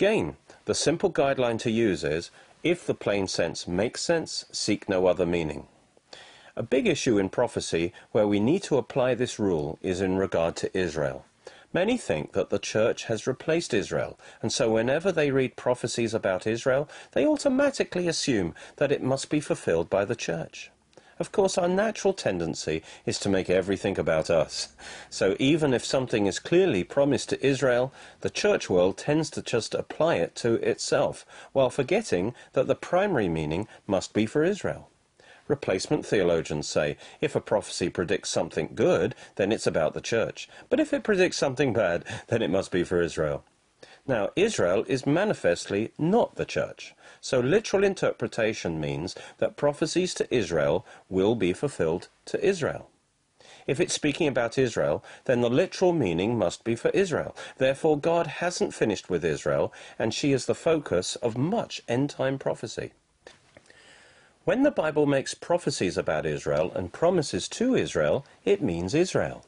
Again, the simple guideline to use is if the plain sense makes sense, seek no other meaning. A big issue in prophecy where we need to apply this rule is in regard to Israel. Many think that the church has replaced Israel, and so whenever they read prophecies about Israel, they automatically assume that it must be fulfilled by the church. Of course, our natural tendency is to make everything about us. So even if something is clearly promised to Israel, the church world tends to just apply it to itself, while forgetting that the primary meaning must be for Israel. Replacement theologians say if a prophecy predicts something good, then it's about the church. But if it predicts something bad, then it must be for Israel. Now, Israel is manifestly not the church. So literal interpretation means that prophecies to Israel will be fulfilled to Israel. If it's speaking about Israel, then the literal meaning must be for Israel. Therefore, God hasn't finished with Israel, and she is the focus of much end time prophecy. When the Bible makes prophecies about Israel and promises to Israel, it means Israel.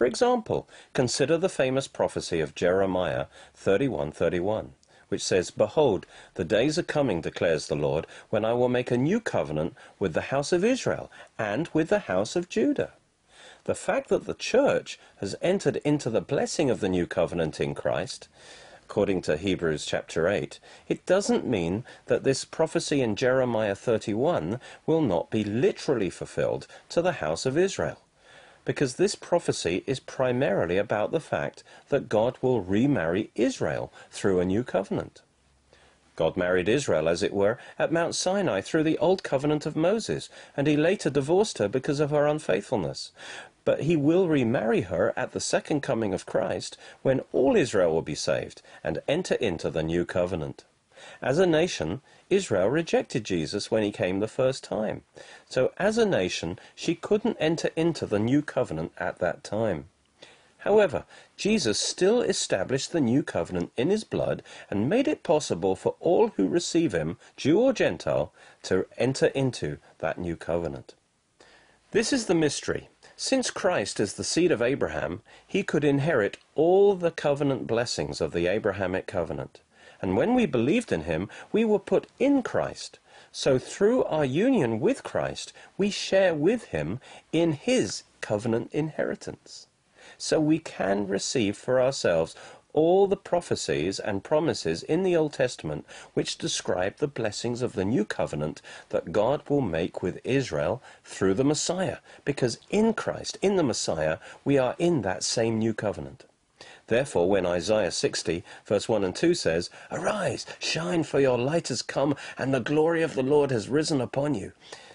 For example, consider the famous prophecy of Jeremiah 31:31, which says, "Behold, the days are coming, declares the Lord, when I will make a new covenant with the house of Israel and with the house of Judah." The fact that the church has entered into the blessing of the new covenant in Christ according to Hebrews chapter 8, it doesn't mean that this prophecy in Jeremiah 31 will not be literally fulfilled to the house of Israel. Because this prophecy is primarily about the fact that God will remarry Israel through a new covenant. God married Israel, as it were, at Mount Sinai through the old covenant of Moses, and he later divorced her because of her unfaithfulness but he will remarry her at the second coming of Christ when all Israel will be saved and enter into the new covenant. As a nation, Israel rejected Jesus when he came the first time. So as a nation, she couldn't enter into the new covenant at that time. However, Jesus still established the new covenant in his blood and made it possible for all who receive him, Jew or Gentile, to enter into that new covenant. This is the mystery since Christ is the seed of Abraham, he could inherit all the covenant blessings of the Abrahamic covenant. And when we believed in him, we were put in Christ. So through our union with Christ, we share with him in his covenant inheritance. So we can receive for ourselves all the prophecies and promises in the Old Testament which describe the blessings of the new covenant that God will make with Israel through the Messiah. Because in Christ, in the Messiah, we are in that same new covenant. Therefore, when Isaiah 60, verse 1 and 2 says, Arise, shine, for your light has come, and the glory of the Lord has risen upon you,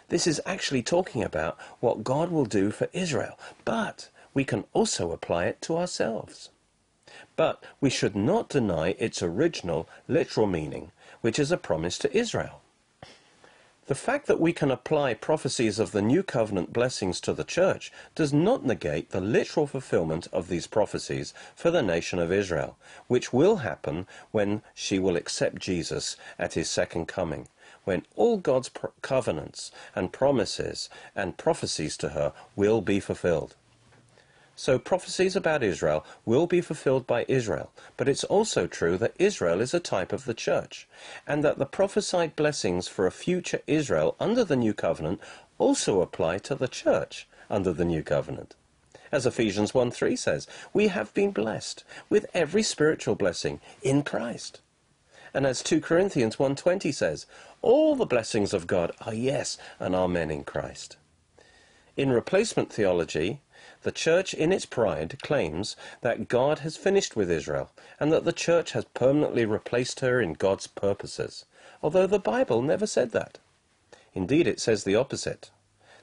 this is actually talking about what God will do for Israel. But we can also apply it to ourselves. But we should not deny its original literal meaning, which is a promise to Israel. The fact that we can apply prophecies of the New Covenant blessings to the church does not negate the literal fulfillment of these prophecies for the nation of Israel, which will happen when she will accept Jesus at his second coming, when all God's covenants and promises and prophecies to her will be fulfilled. So prophecies about Israel will be fulfilled by Israel, but it's also true that Israel is a type of the church, and that the prophesied blessings for a future Israel under the new covenant also apply to the church under the new covenant. As Ephesians 1 3 says, we have been blessed with every spiritual blessing in Christ. And as 2 Corinthians 1:20 says, all the blessings of God are yes and amen in Christ. In replacement theology, the church, in its pride, claims that God has finished with Israel and that the church has permanently replaced her in God's purposes, although the Bible never said that. Indeed, it says the opposite.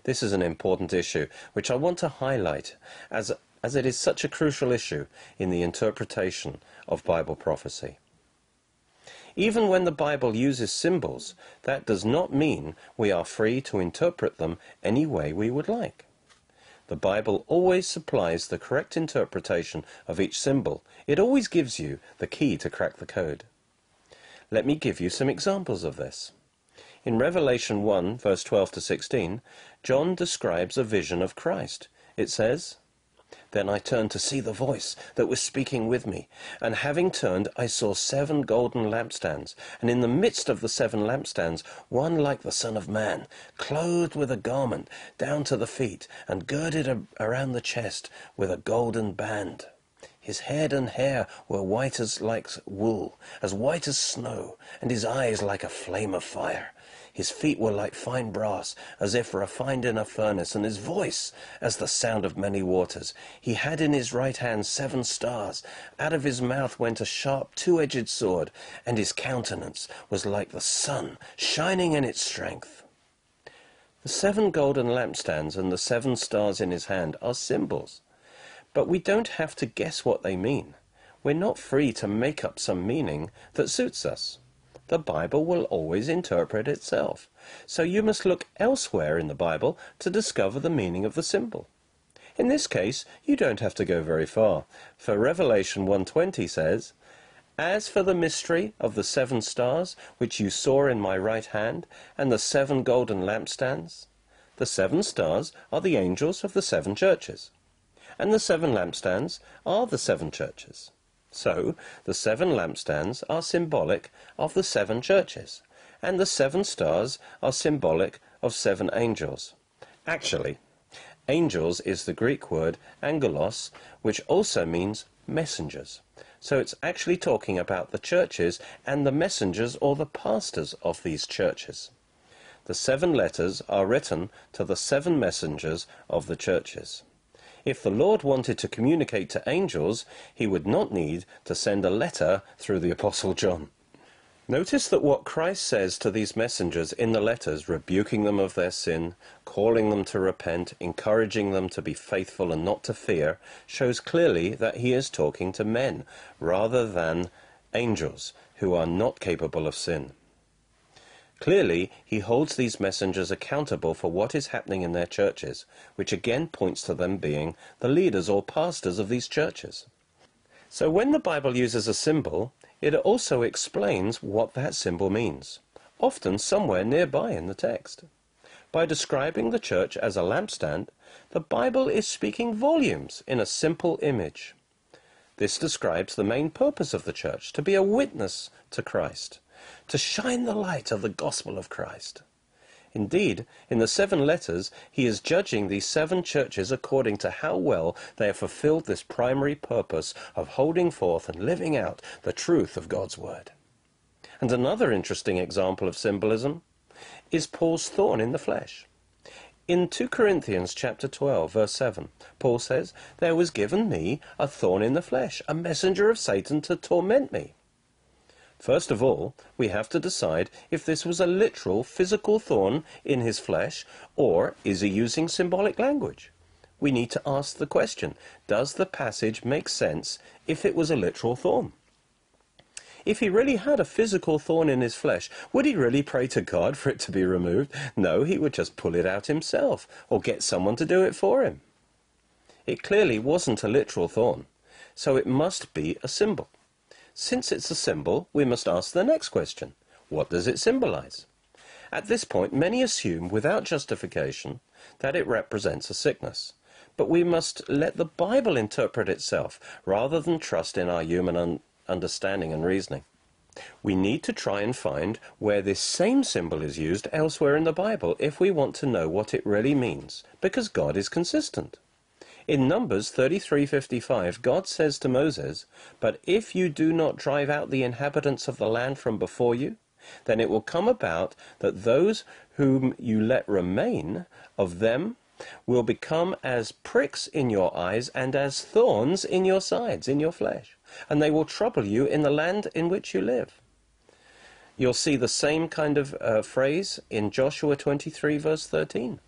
This is an important issue which I want to highlight as, as it is such a crucial issue in the interpretation of Bible prophecy. Even when the Bible uses symbols, that does not mean we are free to interpret them any way we would like. The Bible always supplies the correct interpretation of each symbol. It always gives you the key to crack the code. Let me give you some examples of this. In Revelation 1, verse 12 to 16, John describes a vision of Christ. It says, Then I turned to see the voice that was speaking with me. And having turned, I saw seven golden lampstands. And in the midst of the seven lampstands, one like the Son of Man, clothed with a garment down to the feet, and girded around the chest with a golden band. His head and hair were white as like wool, as white as snow, and his eyes like a flame of fire. His feet were like fine brass, as if refined in a furnace, and his voice as the sound of many waters. He had in his right hand seven stars. Out of his mouth went a sharp two-edged sword, and his countenance was like the sun, shining in its strength. The seven golden lampstands and the seven stars in his hand are symbols, but we don't have to guess what they mean. We're not free to make up some meaning that suits us the Bible will always interpret itself. So you must look elsewhere in the Bible to discover the meaning of the symbol. In this case, you don't have to go very far, for Revelation 1.20 says, As for the mystery of the seven stars, which you saw in my right hand, and the seven golden lampstands, the seven stars are the angels of the seven churches, and the seven lampstands are the seven churches. So, the seven lampstands are symbolic of the seven churches, and the seven stars are symbolic of seven angels. Actually, angels is the Greek word angelos, which also means messengers. So it's actually talking about the churches and the messengers or the pastors of these churches. The seven letters are written to the seven messengers of the churches. If the Lord wanted to communicate to angels, he would not need to send a letter through the Apostle John. Notice that what Christ says to these messengers in the letters, rebuking them of their sin, calling them to repent, encouraging them to be faithful and not to fear, shows clearly that he is talking to men rather than angels who are not capable of sin. Clearly, he holds these messengers accountable for what is happening in their churches, which again points to them being the leaders or pastors of these churches. So when the Bible uses a symbol, it also explains what that symbol means, often somewhere nearby in the text. By describing the church as a lampstand, the Bible is speaking volumes in a simple image. This describes the main purpose of the church, to be a witness to Christ to shine the light of the gospel of Christ. Indeed, in the seven letters, he is judging these seven churches according to how well they have fulfilled this primary purpose of holding forth and living out the truth of God's word. And another interesting example of symbolism is Paul's thorn in the flesh. In 2 Corinthians chapter 12 verse 7, Paul says, There was given me a thorn in the flesh, a messenger of Satan to torment me. First of all, we have to decide if this was a literal physical thorn in his flesh, or is he using symbolic language? We need to ask the question, does the passage make sense if it was a literal thorn? If he really had a physical thorn in his flesh, would he really pray to God for it to be removed? No, he would just pull it out himself, or get someone to do it for him. It clearly wasn't a literal thorn, so it must be a symbol. Since it's a symbol, we must ask the next question. What does it symbolize? At this point, many assume, without justification, that it represents a sickness. But we must let the Bible interpret itself, rather than trust in our human un understanding and reasoning. We need to try and find where this same symbol is used elsewhere in the Bible if we want to know what it really means, because God is consistent. In Numbers 33:55, God says to Moses, But if you do not drive out the inhabitants of the land from before you, then it will come about that those whom you let remain of them will become as pricks in your eyes and as thorns in your sides, in your flesh, and they will trouble you in the land in which you live. You'll see the same kind of uh, phrase in Joshua 23, verse 13.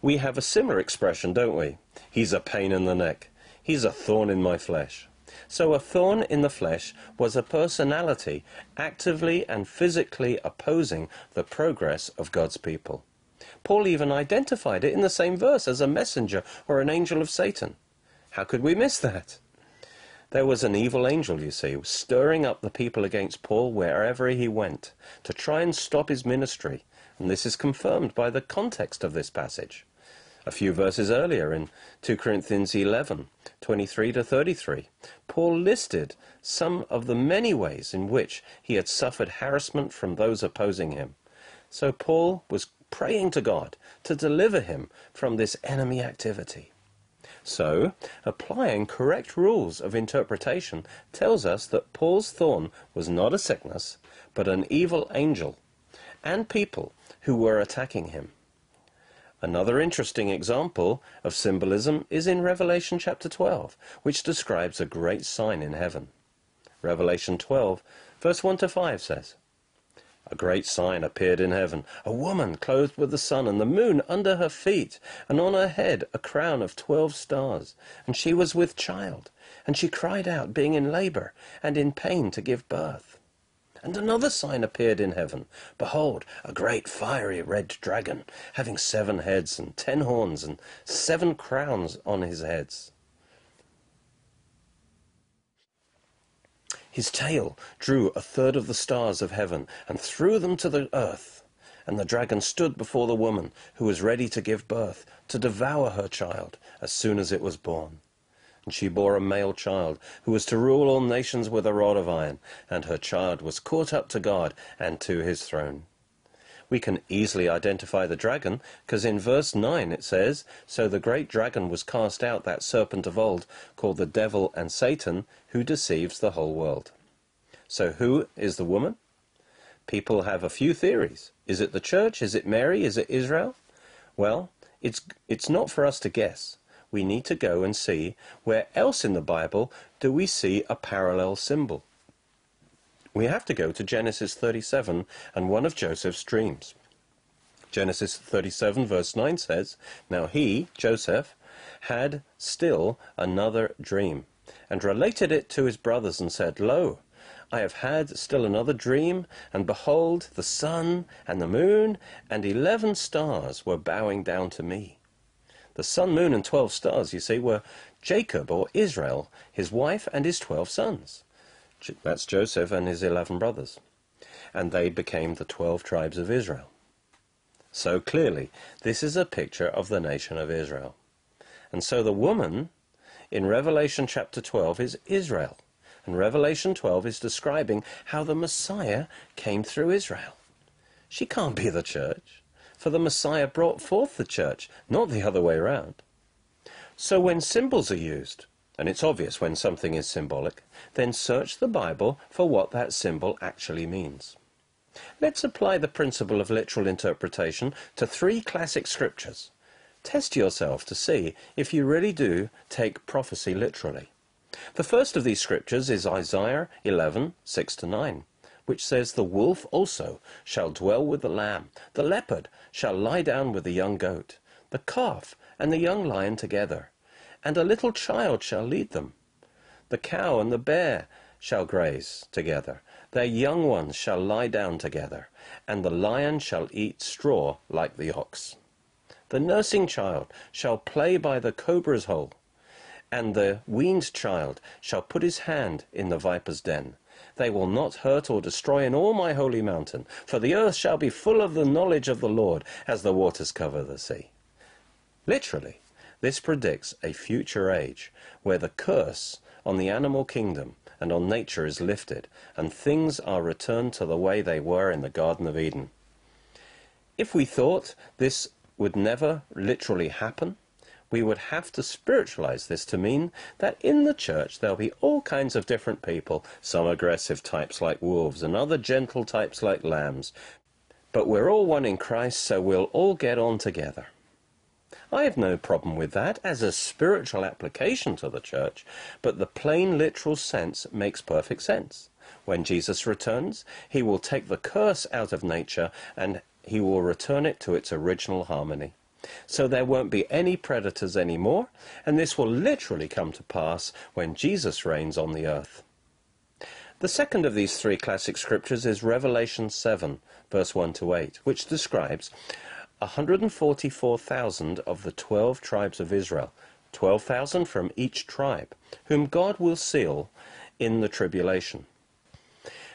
We have a similar expression, don't we? He's a pain in the neck. He's a thorn in my flesh. So a thorn in the flesh was a personality actively and physically opposing the progress of God's people. Paul even identified it in the same verse as a messenger or an angel of Satan. How could we miss that? There was an evil angel, you see, stirring up the people against Paul wherever he went to try and stop his ministry and this is confirmed by the context of this passage. A few verses earlier in 2 Corinthians 11, 23 to 33, Paul listed some of the many ways in which he had suffered harassment from those opposing him. So Paul was praying to God to deliver him from this enemy activity. So, applying correct rules of interpretation tells us that Paul's thorn was not a sickness, but an evil angel and people who were attacking him. Another interesting example of symbolism is in Revelation chapter 12, which describes a great sign in heaven. Revelation 12, verse 1 to 5 says, A great sign appeared in heaven, a woman clothed with the sun and the moon under her feet, and on her head a crown of twelve stars. And she was with child, and she cried out, being in labor and in pain to give birth. And another sign appeared in heaven. Behold, a great fiery red dragon, having seven heads and ten horns and seven crowns on his heads. His tail drew a third of the stars of heaven and threw them to the earth. And the dragon stood before the woman who was ready to give birth, to devour her child as soon as it was born and she bore a male child, who was to rule all nations with a rod of iron, and her child was caught up to God and to his throne. We can easily identify the dragon, because in verse 9 it says, So the great dragon was cast out, that serpent of old, called the devil and Satan, who deceives the whole world. So who is the woman? People have a few theories. Is it the church? Is it Mary? Is it Israel? Well, it's, it's not for us to guess we need to go and see where else in the Bible do we see a parallel symbol. We have to go to Genesis 37 and one of Joseph's dreams. Genesis 37 verse 9 says, Now he, Joseph, had still another dream, and related it to his brothers, and said, Lo, I have had still another dream, and behold, the sun and the moon and eleven stars were bowing down to me. The sun, moon, and twelve stars, you see, were Jacob or Israel, his wife, and his twelve sons. That's Joseph and his eleven brothers. And they became the twelve tribes of Israel. So clearly, this is a picture of the nation of Israel. And so the woman in Revelation chapter 12 is Israel. And Revelation 12 is describing how the Messiah came through Israel. She can't be the church for the Messiah brought forth the church, not the other way around. So when symbols are used, and it's obvious when something is symbolic, then search the Bible for what that symbol actually means. Let's apply the principle of literal interpretation to three classic scriptures. Test yourself to see if you really do take prophecy literally. The first of these scriptures is Isaiah 11, 6 to 9 which says, The wolf also shall dwell with the lamb, the leopard shall lie down with the young goat, the calf and the young lion together, and a little child shall lead them. The cow and the bear shall graze together, their young ones shall lie down together, and the lion shall eat straw like the ox. The nursing child shall play by the cobra's hole, and the weaned child shall put his hand in the viper's den. They will not hurt or destroy in all my holy mountain, for the earth shall be full of the knowledge of the Lord as the waters cover the sea. Literally, this predicts a future age where the curse on the animal kingdom and on nature is lifted, and things are returned to the way they were in the Garden of Eden. If we thought this would never literally happen, we would have to spiritualize this to mean that in the church there'll be all kinds of different people, some aggressive types like wolves and other gentle types like lambs. But we're all one in Christ, so we'll all get on together. I have no problem with that as a spiritual application to the church, but the plain literal sense makes perfect sense. When Jesus returns, he will take the curse out of nature and he will return it to its original harmony. So there won't be any predators anymore, and this will literally come to pass when Jesus reigns on the earth. The second of these three classic scriptures is Revelation 7, verse 1 to 8, which describes 144,000 of the 12 tribes of Israel, 12,000 from each tribe, whom God will seal in the tribulation.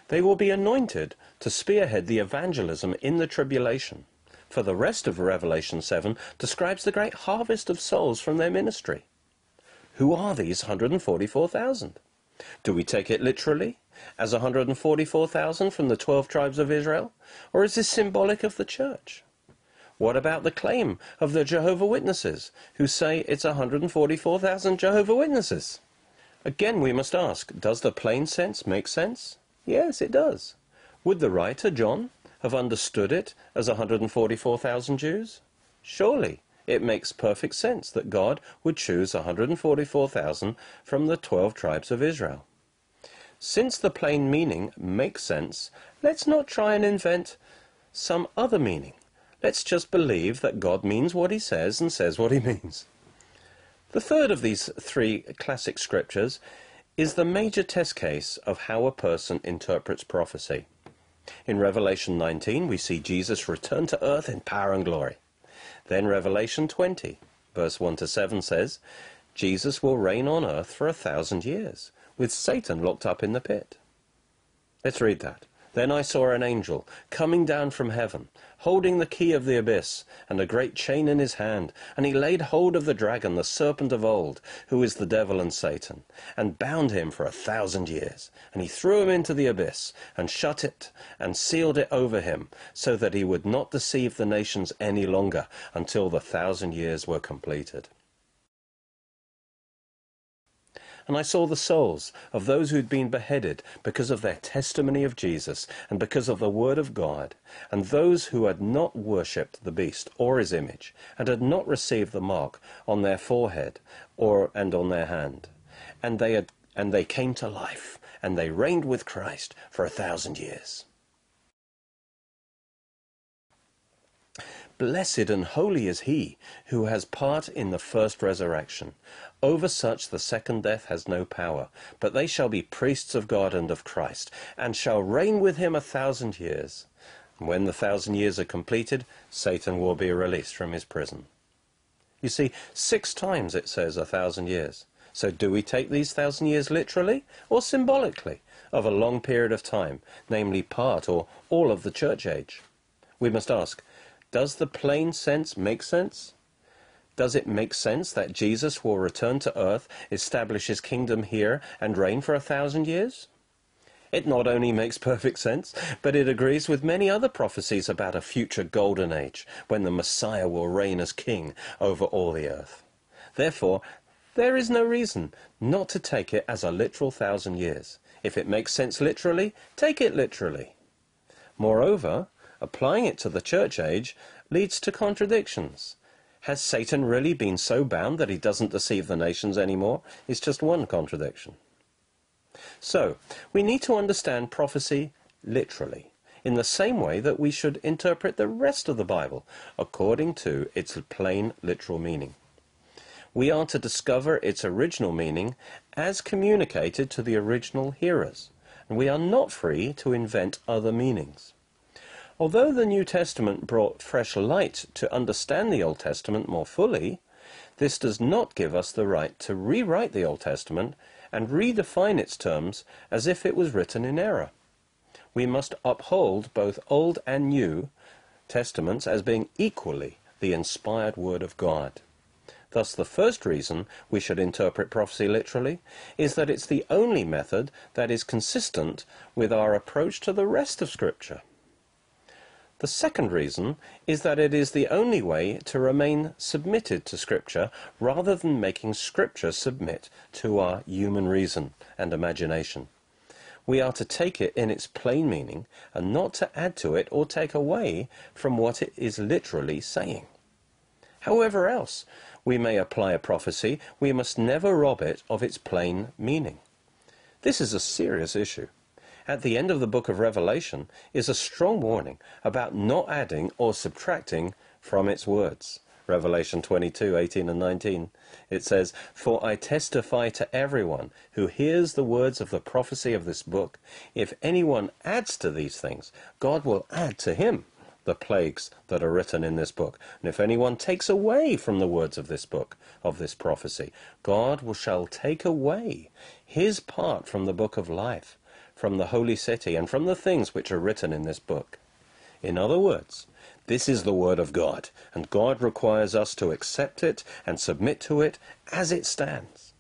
They will be anointed to spearhead the evangelism in the tribulation for the rest of Revelation 7 describes the great harvest of souls from their ministry. Who are these 144,000? Do we take it literally, as 144,000 from the 12 tribes of Israel, or is this symbolic of the church? What about the claim of the Jehovah Witnesses, who say it's 144,000 Jehovah Witnesses? Again, we must ask, does the plain sense make sense? Yes, it does. Would the writer, John, have understood it as 144,000 Jews? Surely it makes perfect sense that God would choose 144,000 from the 12 tribes of Israel. Since the plain meaning makes sense, let's not try and invent some other meaning. Let's just believe that God means what he says and says what he means. The third of these three classic scriptures is the major test case of how a person interprets prophecy. In Revelation 19, we see Jesus return to earth in power and glory. Then Revelation 20, verse 1 to 7 says, Jesus will reign on earth for a thousand years, with Satan locked up in the pit. Let's read that. Then I saw an angel coming down from heaven, holding the key of the abyss, and a great chain in his hand. And he laid hold of the dragon, the serpent of old, who is the devil and Satan, and bound him for a thousand years. And he threw him into the abyss, and shut it, and sealed it over him, so that he would not deceive the nations any longer, until the thousand years were completed. And I saw the souls of those who had been beheaded because of their testimony of Jesus and because of the word of God, and those who had not worshipped the beast or his image, and had not received the mark on their forehead or and on their hand. And they had and they came to life, and they reigned with Christ for a thousand years. Blessed and holy is he who has part in the first resurrection. Over such the second death has no power, but they shall be priests of God and of Christ, and shall reign with him a thousand years. When the thousand years are completed, Satan will be released from his prison. You see, six times it says a thousand years. So do we take these thousand years literally or symbolically of a long period of time, namely part or all of the church age? We must ask, does the plain sense make sense? Does it make sense that Jesus will return to earth, establish his kingdom here, and reign for a thousand years? It not only makes perfect sense, but it agrees with many other prophecies about a future golden age when the Messiah will reign as king over all the earth. Therefore, there is no reason not to take it as a literal thousand years. If it makes sense literally, take it literally. Moreover, applying it to the church age leads to contradictions. Has Satan really been so bound that he doesn't deceive the nations anymore? It's just one contradiction. So, we need to understand prophecy literally, in the same way that we should interpret the rest of the Bible, according to its plain literal meaning. We are to discover its original meaning as communicated to the original hearers, and we are not free to invent other meanings. Although the New Testament brought fresh light to understand the Old Testament more fully, this does not give us the right to rewrite the Old Testament and redefine its terms as if it was written in error. We must uphold both Old and New Testaments as being equally the inspired Word of God. Thus, the first reason we should interpret prophecy literally is that it's the only method that is consistent with our approach to the rest of Scripture. The second reason is that it is the only way to remain submitted to Scripture rather than making Scripture submit to our human reason and imagination. We are to take it in its plain meaning and not to add to it or take away from what it is literally saying. However else we may apply a prophecy, we must never rob it of its plain meaning. This is a serious issue at the end of the book of Revelation is a strong warning about not adding or subtracting from its words. Revelation 22, 18 and 19. It says, For I testify to everyone who hears the words of the prophecy of this book, if anyone adds to these things, God will add to him the plagues that are written in this book. And if anyone takes away from the words of this book, of this prophecy, God will, shall take away his part from the book of life from the holy city and from the things which are written in this book. In other words, This is the Word of God, and God requires us to accept it and submit to it as it stands.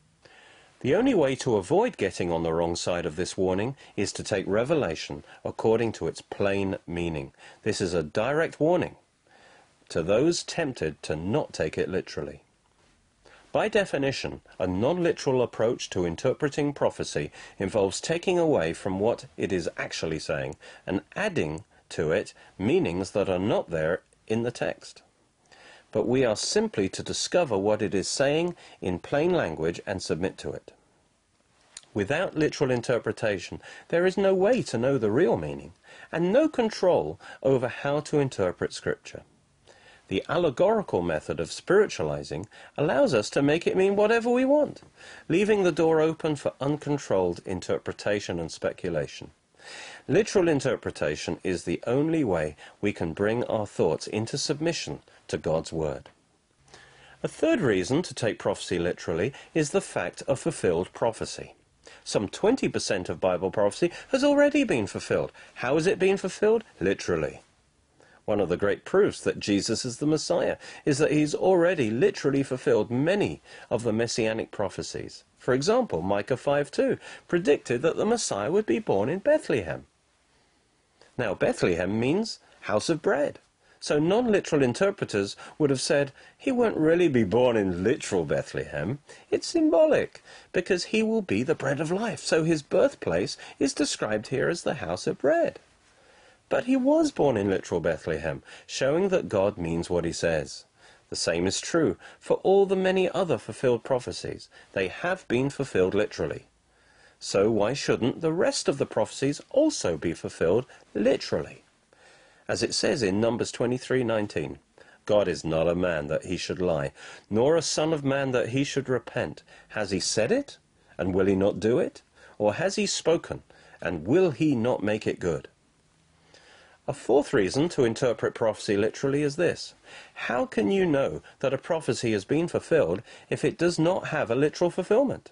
The only way to avoid getting on the wrong side of this warning is to take Revelation according to its plain meaning. This is a direct warning to those tempted to not take it literally. By definition, a non-literal approach to interpreting prophecy involves taking away from what it is actually saying and adding to it meanings that are not there in the text. But we are simply to discover what it is saying in plain language and submit to it. Without literal interpretation, there is no way to know the real meaning, and no control over how to interpret Scripture. The allegorical method of spiritualizing allows us to make it mean whatever we want, leaving the door open for uncontrolled interpretation and speculation. Literal interpretation is the only way we can bring our thoughts into submission to God's Word. A third reason to take prophecy literally is the fact of fulfilled prophecy. Some 20% of Bible prophecy has already been fulfilled. How has it been fulfilled? Literally. One of the great proofs that Jesus is the Messiah is that he's already literally fulfilled many of the messianic prophecies. For example, Micah 5:2 predicted that the Messiah would be born in Bethlehem. Now, Bethlehem means house of bread. So non-literal interpreters would have said he won't really be born in literal Bethlehem. It's symbolic because he will be the bread of life. So his birthplace is described here as the house of bread. But he was born in literal Bethlehem, showing that God means what he says. The same is true for all the many other fulfilled prophecies. They have been fulfilled literally. So why shouldn't the rest of the prophecies also be fulfilled literally? As it says in Numbers 23:19, God is not a man that he should lie, nor a son of man that he should repent. Has he said it, and will he not do it? Or has he spoken, and will he not make it good? A fourth reason to interpret prophecy literally is this. How can you know that a prophecy has been fulfilled if it does not have a literal fulfillment?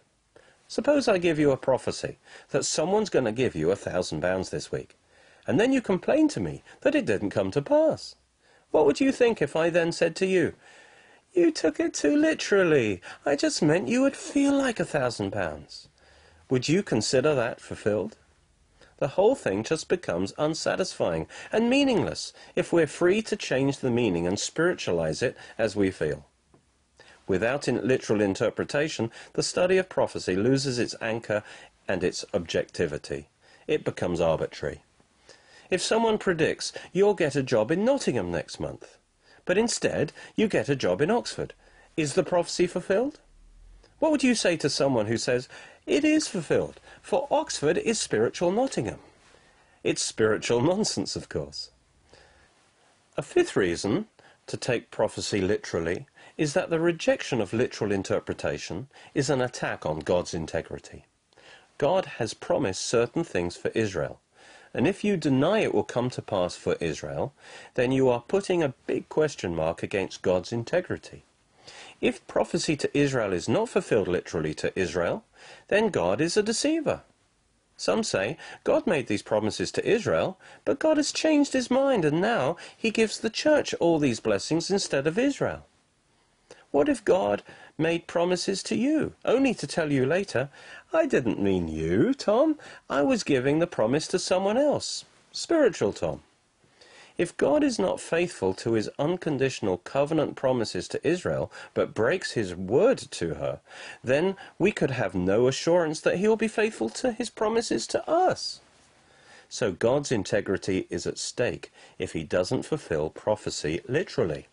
Suppose I give you a prophecy that someone's going to give you a thousand pounds this week, and then you complain to me that it didn't come to pass. What would you think if I then said to you, You took it too literally. I just meant you would feel like a thousand pounds. Would you consider that fulfilled? The whole thing just becomes unsatisfying and meaningless if we're free to change the meaning and spiritualize it as we feel. Without in literal interpretation, the study of prophecy loses its anchor and its objectivity. It becomes arbitrary. If someone predicts you'll get a job in Nottingham next month, but instead you get a job in Oxford, is the prophecy fulfilled? What would you say to someone who says, it is fulfilled, for Oxford is spiritual Nottingham. It's spiritual nonsense, of course. A fifth reason to take prophecy literally is that the rejection of literal interpretation is an attack on God's integrity. God has promised certain things for Israel, and if you deny it will come to pass for Israel, then you are putting a big question mark against God's integrity. If prophecy to Israel is not fulfilled literally to Israel, then God is a deceiver. Some say God made these promises to Israel, but God has changed his mind and now he gives the church all these blessings instead of Israel. What if God made promises to you, only to tell you later, I didn't mean you, Tom. I was giving the promise to someone else, spiritual Tom. If God is not faithful to his unconditional covenant promises to Israel, but breaks his word to her, then we could have no assurance that he will be faithful to his promises to us. So God's integrity is at stake if he doesn't fulfill prophecy literally.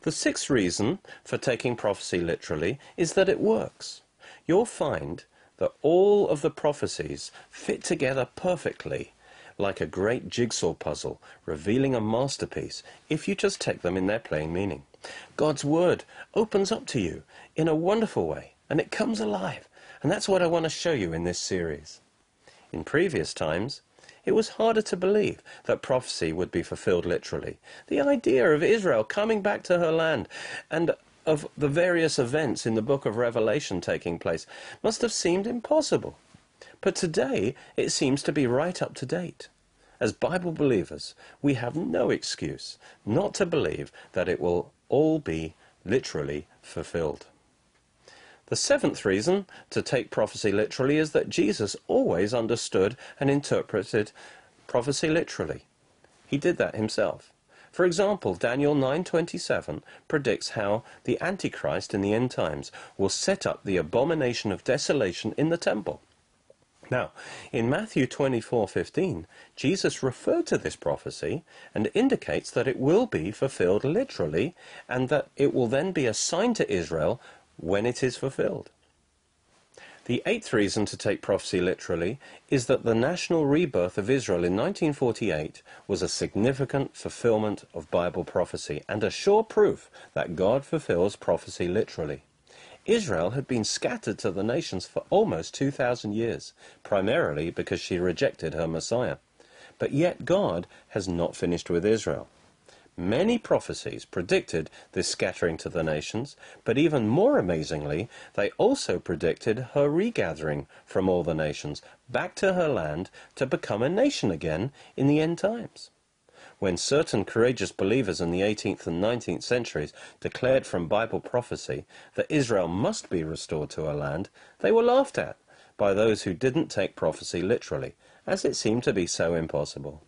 The sixth reason for taking prophecy literally is that it works. You'll find that all of the prophecies fit together perfectly like a great jigsaw puzzle, revealing a masterpiece, if you just take them in their plain meaning. God's Word opens up to you in a wonderful way, and it comes alive. And that's what I want to show you in this series. In previous times, it was harder to believe that prophecy would be fulfilled literally. The idea of Israel coming back to her land and of the various events in the book of Revelation taking place must have seemed impossible. But today it seems to be right up to date. As Bible believers, we have no excuse not to believe that it will all be literally fulfilled. The seventh reason to take prophecy literally is that Jesus always understood and interpreted prophecy literally. He did that himself. For example, Daniel 9:27 predicts how the antichrist in the end times will set up the abomination of desolation in the temple. Now, in Matthew 24:15, Jesus referred to this prophecy and indicates that it will be fulfilled literally and that it will then be a sign to Israel when it is fulfilled. The eighth reason to take prophecy literally is that the national rebirth of Israel in 1948 was a significant fulfillment of Bible prophecy and a sure proof that God fulfills prophecy literally. Israel had been scattered to the nations for almost 2,000 years, primarily because she rejected her Messiah. But yet God has not finished with Israel. Many prophecies predicted this scattering to the nations, but even more amazingly, they also predicted her regathering from all the nations back to her land to become a nation again in the end times when certain courageous believers in the 18th and 19th centuries declared from Bible prophecy that Israel must be restored to her land, they were laughed at by those who didn't take prophecy literally, as it seemed to be so impossible.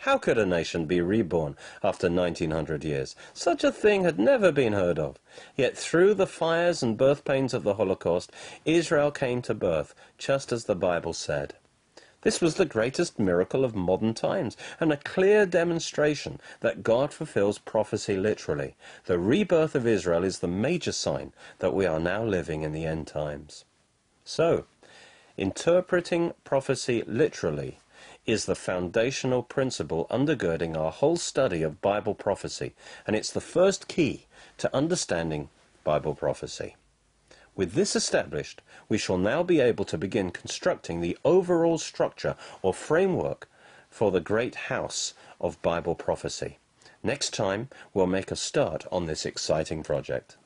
How could a nation be reborn after 1900 years? Such a thing had never been heard of. Yet through the fires and birth pains of the Holocaust, Israel came to birth, just as the Bible said. This was the greatest miracle of modern times, and a clear demonstration that God fulfills prophecy literally. The rebirth of Israel is the major sign that we are now living in the end times. So, interpreting prophecy literally is the foundational principle undergirding our whole study of Bible prophecy, and it's the first key to understanding Bible prophecy. With this established, we shall now be able to begin constructing the overall structure or framework for the great house of Bible prophecy. Next time, we'll make a start on this exciting project.